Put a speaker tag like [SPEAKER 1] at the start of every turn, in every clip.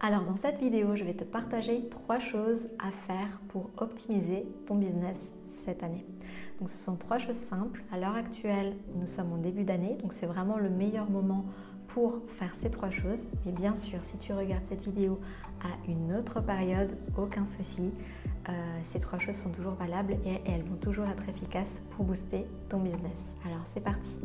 [SPEAKER 1] Alors dans cette vidéo, je vais te partager trois choses à faire pour optimiser ton business cette année. Donc ce sont trois choses simples. À l'heure actuelle, nous sommes en début d'année, donc c'est vraiment le meilleur moment pour faire ces trois choses. Mais bien sûr, si tu regardes cette vidéo à une autre période, aucun souci. Euh, ces trois choses sont toujours valables et elles vont toujours être efficaces pour booster ton business. Alors c'est parti.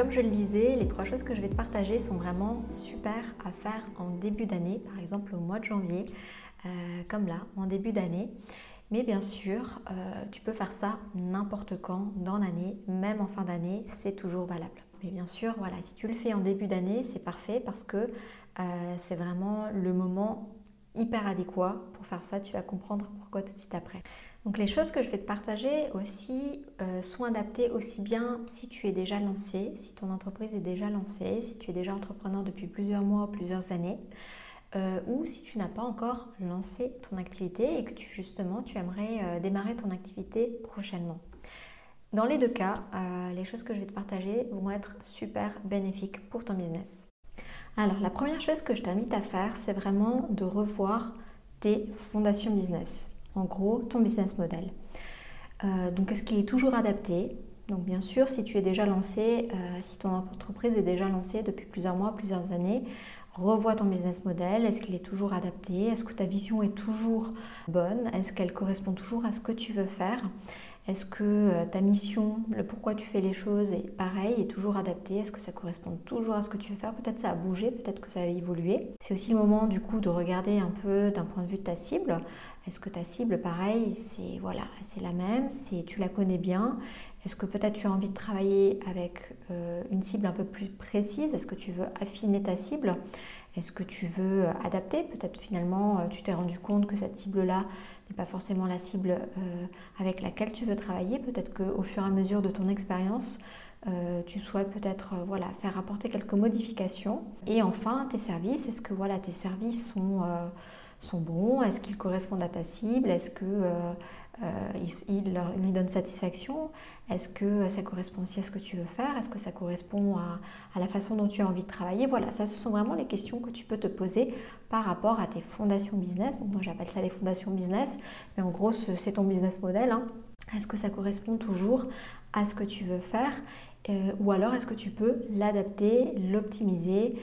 [SPEAKER 1] Comme je le disais, les trois choses que je vais te partager sont vraiment super à faire en début d'année, par exemple au mois de janvier, euh, comme là, en début d'année. Mais bien sûr, euh, tu peux faire ça n'importe quand dans l'année, même en fin d'année, c'est toujours valable. Mais bien sûr, voilà, si tu le fais en début d'année, c'est parfait parce que euh, c'est vraiment le moment hyper adéquat pour faire ça. Tu vas comprendre pourquoi tout de suite après. Donc les choses que je vais te partager aussi euh, sont adaptées aussi bien si tu es déjà lancé, si ton entreprise est déjà lancée, si tu es déjà entrepreneur depuis plusieurs mois ou plusieurs années, euh, ou si tu n'as pas encore lancé ton activité et que tu, justement tu aimerais euh, démarrer ton activité prochainement. Dans les deux cas, les choses que je vais te partager vont être super bénéfiques pour ton business. Alors la première chose que je t'invite à faire, c'est vraiment de revoir tes fondations business en gros ton business model. Euh, donc est-ce qu'il est toujours adapté? Donc bien sûr, si tu es déjà lancé, euh, si ton entreprise est déjà lancée depuis plusieurs mois, plusieurs années, revois ton business model. Est-ce qu'il est toujours adapté? Est-ce que ta vision est toujours bonne? Est-ce qu'elle correspond toujours à ce que tu veux faire? Est-ce que euh, ta mission, le pourquoi tu fais les choses est pareil, est toujours adapté? Est-ce que ça correspond toujours à ce que tu veux faire? Peut-être ça a bougé, peut-être que ça a évolué. C'est aussi le moment du coup de regarder un peu d'un point de vue de ta cible. Est-ce que ta cible, pareil, c'est voilà, c'est la même, c'est tu la connais bien? Est-ce que peut-être tu as envie de travailler avec euh, une cible un peu plus précise? Est-ce que tu veux affiner ta cible? Est-ce que tu veux adapter? Peut-être finalement euh, tu t'es rendu compte que cette cible-là n'est pas forcément la cible euh, avec laquelle tu veux travailler. Peut-être qu'au fur et à mesure de ton expérience, tu souhaites peut-être voilà, faire apporter quelques modifications. Et enfin, tes services, est-ce que voilà, tes services sont, sont bons Est-ce qu'ils correspondent à ta cible Est-ce que euh, leur, lui donne satisfaction Est-ce que ça correspond aussi à ce que tu veux faire Est-ce que ça correspond à, la façon dont tu as envie de travailler? Voilà, ça ce sont vraiment les questions que tu peux te poser par rapport à tes fondations business. Donc moi j'appelle ça les fondations business, mais en gros c'est ton business model. Hein. Est-ce que ça correspond toujours à ce que tu veux faire euh, Ou alors est-ce que tu peux l'adapter, l'optimiser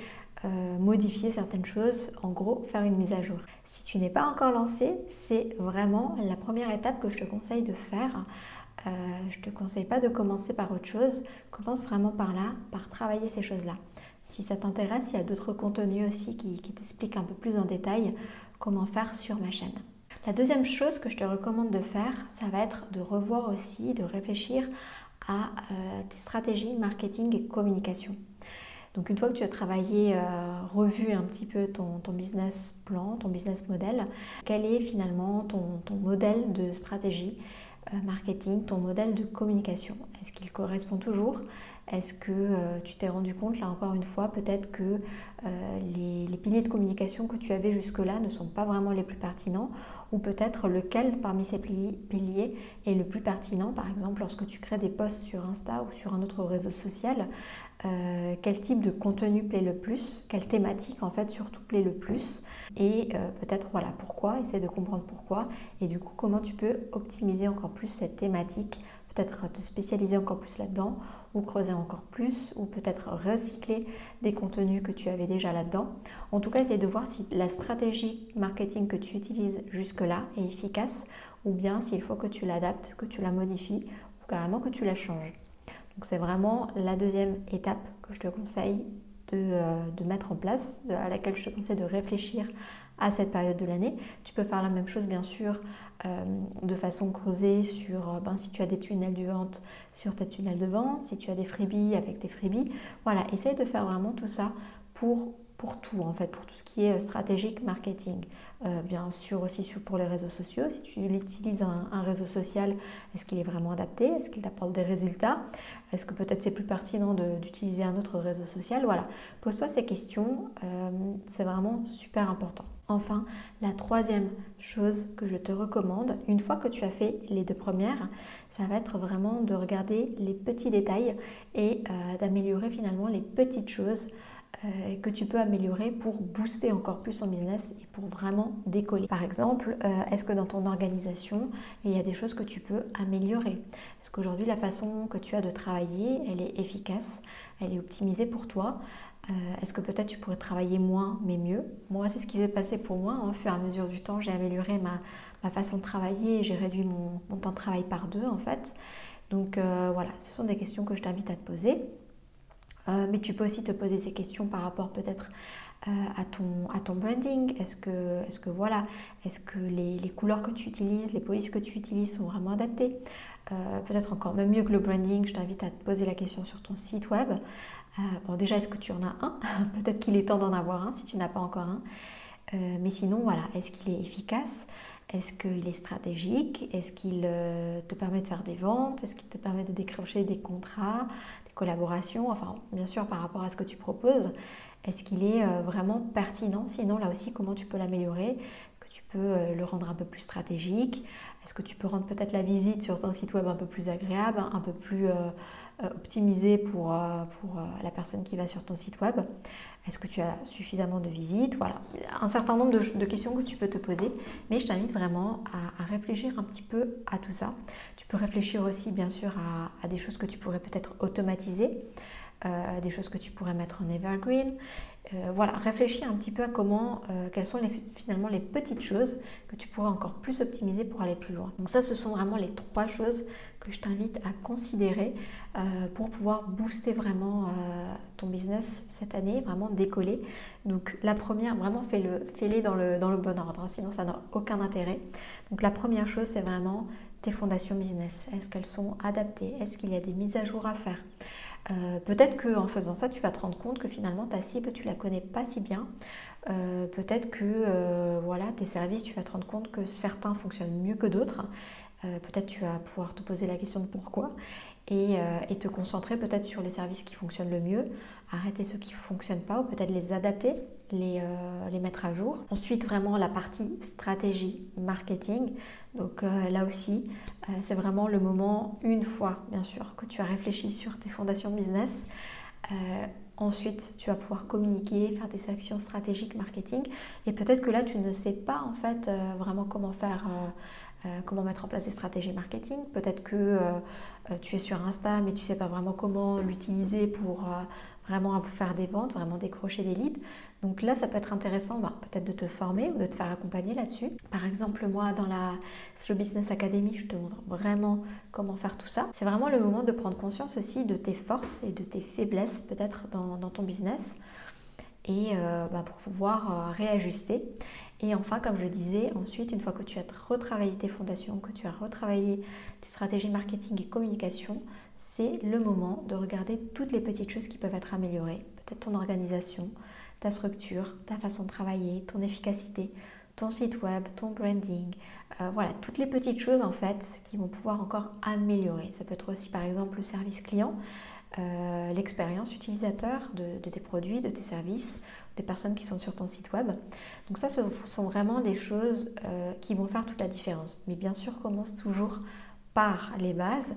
[SPEAKER 1] euh, modifier certaines choses, en gros faire une mise à jour. Si tu n'es pas encore lancé, c'est vraiment la première étape que je te conseille de faire. Euh, je ne te conseille pas de commencer par autre chose, commence vraiment par là, par travailler ces choses-là. Si ça t'intéresse, il y a d'autres contenus aussi qui, t'expliquent un peu plus en détail comment faire sur ma chaîne. La deuxième chose que je te recommande de faire, ça va être de revoir aussi, de réfléchir à euh, tes stratégies marketing et communication. Donc une fois que tu as travaillé, euh, revu un petit peu ton, business plan, ton business model, quel est finalement ton, modèle de stratégie euh, marketing, ton modèle de communication? Est-ce qu'il correspond toujours? Est-ce que euh, tu t'es rendu compte, là encore une fois, peut-être que les, les, piliers de communication que tu avais jusque-là ne sont pas vraiment les plus pertinents? Ou peut-être lequel parmi ces piliers est le plus pertinent, par exemple lorsque tu crées des posts sur Insta ou sur un autre réseau social, euh, quel type de contenu plaît le plus, quelle thématique en fait surtout plaît le plus et euh, peut-être voilà pourquoi, essaie de comprendre pourquoi et du coup comment tu peux optimiser encore plus cette thématique, peut-être te spécialiser encore plus là-dedans ou creuser encore plus ou peut-être recycler des contenus que tu avais déjà là-dedans. En tout cas, essaie de voir si la stratégie marketing que tu utilises jusque-là est efficace ou bien s'il faut que tu l'adaptes, que tu la modifies ou carrément que tu la changes. Donc c'est vraiment la deuxième étape que je te conseille de, euh, mettre en place, à laquelle je te conseille de réfléchir à cette période de l'année. Tu peux faire la même chose bien sûr euh, de façon creusée sur euh, ben, si tu as des tunnels de vente sur tes tunnels de vente, si tu as des freebies avec tes freebies. Voilà, essaye de faire vraiment tout ça pour pour tout en fait, pour tout ce qui est euh, stratégique marketing. Euh, bien sûr aussi pour les réseaux sociaux, si tu utilises un, réseau social, est-ce qu'il est vraiment adapté? Est-ce qu'il t'apporte des résultats? Est-ce que peut-être c'est plus pertinent d'utiliser un autre réseau social? Voilà, pose-toi ces questions, euh, c'est vraiment super important. Enfin, la troisième chose que je te recommande, une fois que tu as fait les deux premières, ça va être vraiment de regarder les petits détails et d'améliorer finalement les petites choses euh, que tu peux améliorer pour booster encore plus ton business et pour vraiment décoller. Par exemple, euh, est-ce que dans ton organisation, il y a des choses que tu peux améliorer? Est-ce qu'aujourd'hui, la façon que tu as de travailler, elle est efficace, elle est optimisée pour toi? Euh, est-ce que peut-être tu pourrais travailler moins mais mieux? Moi, c'est ce qui s'est passé pour moi. Hein. Au fur et à mesure du temps, j'ai amélioré ma, façon de travailler et j'ai réduit mon, temps de travail par deux en fait. Donc voilà, ce sont des questions que je t'invite à te poser. Euh, mais tu peux aussi te poser ces questions par rapport peut-être à, ton, à ton branding. Est-ce que, est que voilà, est-ce que les, les, couleurs que tu utilises, les polices que tu utilises sont vraiment adaptées? Peut-être encore même mieux que le branding, je t'invite à te poser la question sur ton site web. Euh, bon, déjà, est-ce que tu en as un? Peut-être qu'il est temps d'en avoir un si tu n'as pas encore un. Euh, mais sinon, voilà, est-ce qu'il est efficace? Est-ce qu'il est stratégique? Est-ce qu'il euh, te permet de faire des ventes? Est-ce qu'il te permet de décrocher des contrats, des collaborations Enfin, bien sûr, par rapport à ce que tu proposes, est-ce qu'il est vraiment pertinent? Sinon, là aussi, comment tu peux l'améliorer? Que tu peux le rendre un peu plus stratégique Est-ce que tu peux rendre peut-être la visite sur ton site web un peu plus agréable, un peu plus euh, optimisé pour, euh, pour euh, la personne qui va sur ton site web? Est-ce que tu as suffisamment de visites? Voilà, un certain nombre de, questions que tu peux te poser, mais je t'invite vraiment à, réfléchir un petit peu à tout ça. Tu peux réfléchir aussi bien sûr à des choses que tu pourrais peut-être automatiser. Euh, des choses que tu pourrais mettre en evergreen. Euh, voilà, réfléchis un petit peu à comment, euh, quelles sont les, finalement les petites choses que tu pourrais encore plus optimiser pour aller plus loin. Donc ça, ce sont vraiment les trois choses que je t'invite à considérer pour pouvoir booster vraiment ton business cette année, vraiment décoller. Donc la première, vraiment fais-le, fais-les dans le, bon ordre, hein, sinon ça n'a aucun intérêt. Donc la première chose, c'est vraiment tes fondations business. Est-ce qu'elles sont adaptées? Est-ce qu'il y a des mises à jour à faire? Euh, peut-être qu'en faisant ça, tu vas te rendre compte que finalement ta cible, tu la connais pas si bien. Euh, peut-être que euh, voilà, tes services, tu vas te rendre compte que certains fonctionnent mieux que d'autres. peut-être tu vas pouvoir te poser la question de pourquoi et, te concentrer peut-être sur les services qui fonctionnent le mieux, arrêter ceux qui ne fonctionnent pas ou peut-être les adapter, les, les, mettre à jour. Ensuite, vraiment la partie stratégie, marketing. Donc là aussi, euh, c'est vraiment le moment, une fois bien sûr, que tu as réfléchi sur tes fondations business. Euh, ensuite, tu vas pouvoir communiquer, faire des actions stratégiques marketing. Et peut-être que là, tu ne sais pas en fait euh, vraiment comment faire, comment mettre en place des stratégies marketing. Peut-être que tu es sur Insta, mais tu ne sais pas vraiment comment l'utiliser pour vraiment faire des ventes, vraiment décrocher des leads. Donc là, ça peut être intéressant bah, peut-être de te former ou de te faire accompagner là-dessus. Par exemple, moi, dans la Slow Business Academy, je te montre vraiment comment faire tout ça. C'est vraiment le moment de prendre conscience aussi de tes forces et de tes faiblesses peut-être dans, ton business et euh, bah, pour pouvoir euh, réajuster. Et enfin, comme je disais, ensuite, une fois que tu as retravaillé tes fondations, que tu as retravaillé tes stratégies marketing et communication, c'est le moment de regarder toutes les petites choses qui peuvent être améliorées. Peut-être ton organisation, ta structure, ta façon de travailler, ton efficacité, ton site web, ton branding. Euh, voilà, toutes les petites choses en fait qui vont pouvoir encore améliorer. Ça peut être aussi par exemple le service client, euh, l'expérience utilisateur de, tes produits, de tes services, des personnes qui sont sur ton site web. Donc ça, ce sont vraiment des choses euh, qui vont faire toute la différence. Mais bien sûr, commence toujours par les bases,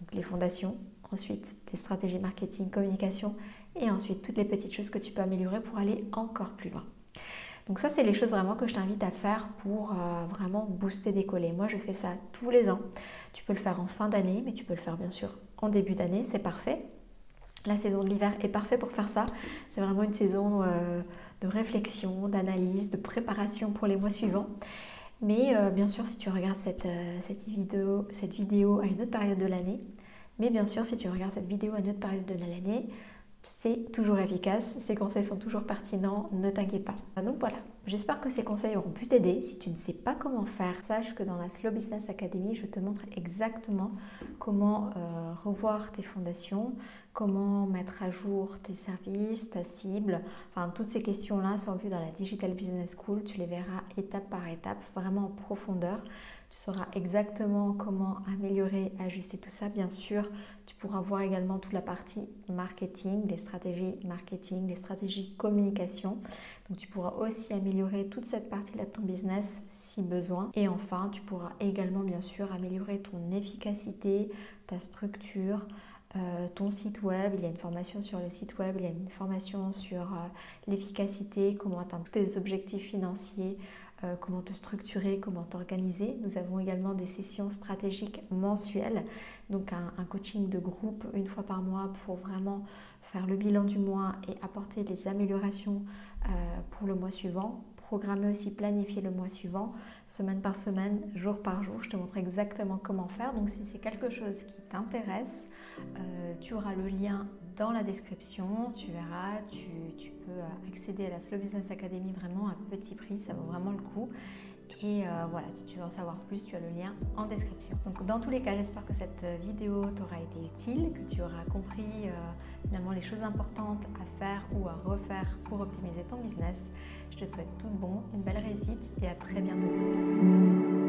[SPEAKER 1] donc les fondations, ensuite les stratégies marketing, communication, et ensuite toutes les petites choses que tu peux améliorer pour aller encore plus loin. Donc ça, c'est les choses vraiment que je t'invite à faire pour euh, vraiment booster, décoller. Moi, je fais ça tous les ans. Tu peux le faire en fin d'année, mais tu peux le faire bien sûr en début d'année, c'est parfait. La saison de l'hiver est parfaite pour faire ça. C'est vraiment une saison euh, de réflexion, d'analyse, de préparation pour les mois suivants. Mais euh, bien sûr, si tu regardes cette, vidéo, cette vidéo à une autre période de l'année, mais bien sûr, si tu regardes cette vidéo à une autre période de l'année, c'est toujours efficace, ces conseils sont toujours pertinents, ne t'inquiète pas. Donc voilà, j'espère que ces conseils auront pu t'aider. Si tu ne sais pas comment faire, sache que dans la Slow Business Academy, je te montre exactement comment euh, revoir tes fondations, comment mettre à jour tes services, ta cible. Enfin, toutes ces questions-là sont vues dans la Digital Business School. Tu les verras étape par étape, vraiment en profondeur. Tu sauras exactement comment améliorer, ajuster tout ça. Bien sûr, tu pourras voir également toute la partie marketing, les stratégies marketing, les stratégies communication. Donc tu pourras aussi améliorer toute cette partie-là de ton business si besoin. Et enfin, tu pourras également bien sûr améliorer ton efficacité, ta structure, euh, ton site web, il y a une formation sur le site web, il y a une formation sur euh, l'efficacité, comment atteindre tes objectifs financiers, euh, comment te structurer, comment t'organiser. Nous avons également des sessions stratégiques mensuelles, donc un, un, coaching de groupe une fois par mois pour vraiment faire le bilan du mois et apporter les améliorations pour le mois suivant programmer aussi, planifier le mois suivant, semaine par semaine, jour par jour. Je te montre exactement comment faire. Donc si c'est quelque chose qui t'intéresse, euh, tu auras le lien dans la description. Tu verras, tu, peux accéder à la Slow Business Academy vraiment à petit prix, ça vaut vraiment le coup. Et euh, voilà, si tu veux en savoir plus, tu as le lien en description. Donc dans tous les cas, j'espère que cette vidéo t'aura été utile, que tu auras compris euh, finalement les choses importantes à faire ou à refaire pour optimiser ton business. Je te souhaite tout bon, une belle réussite et à très bientôt.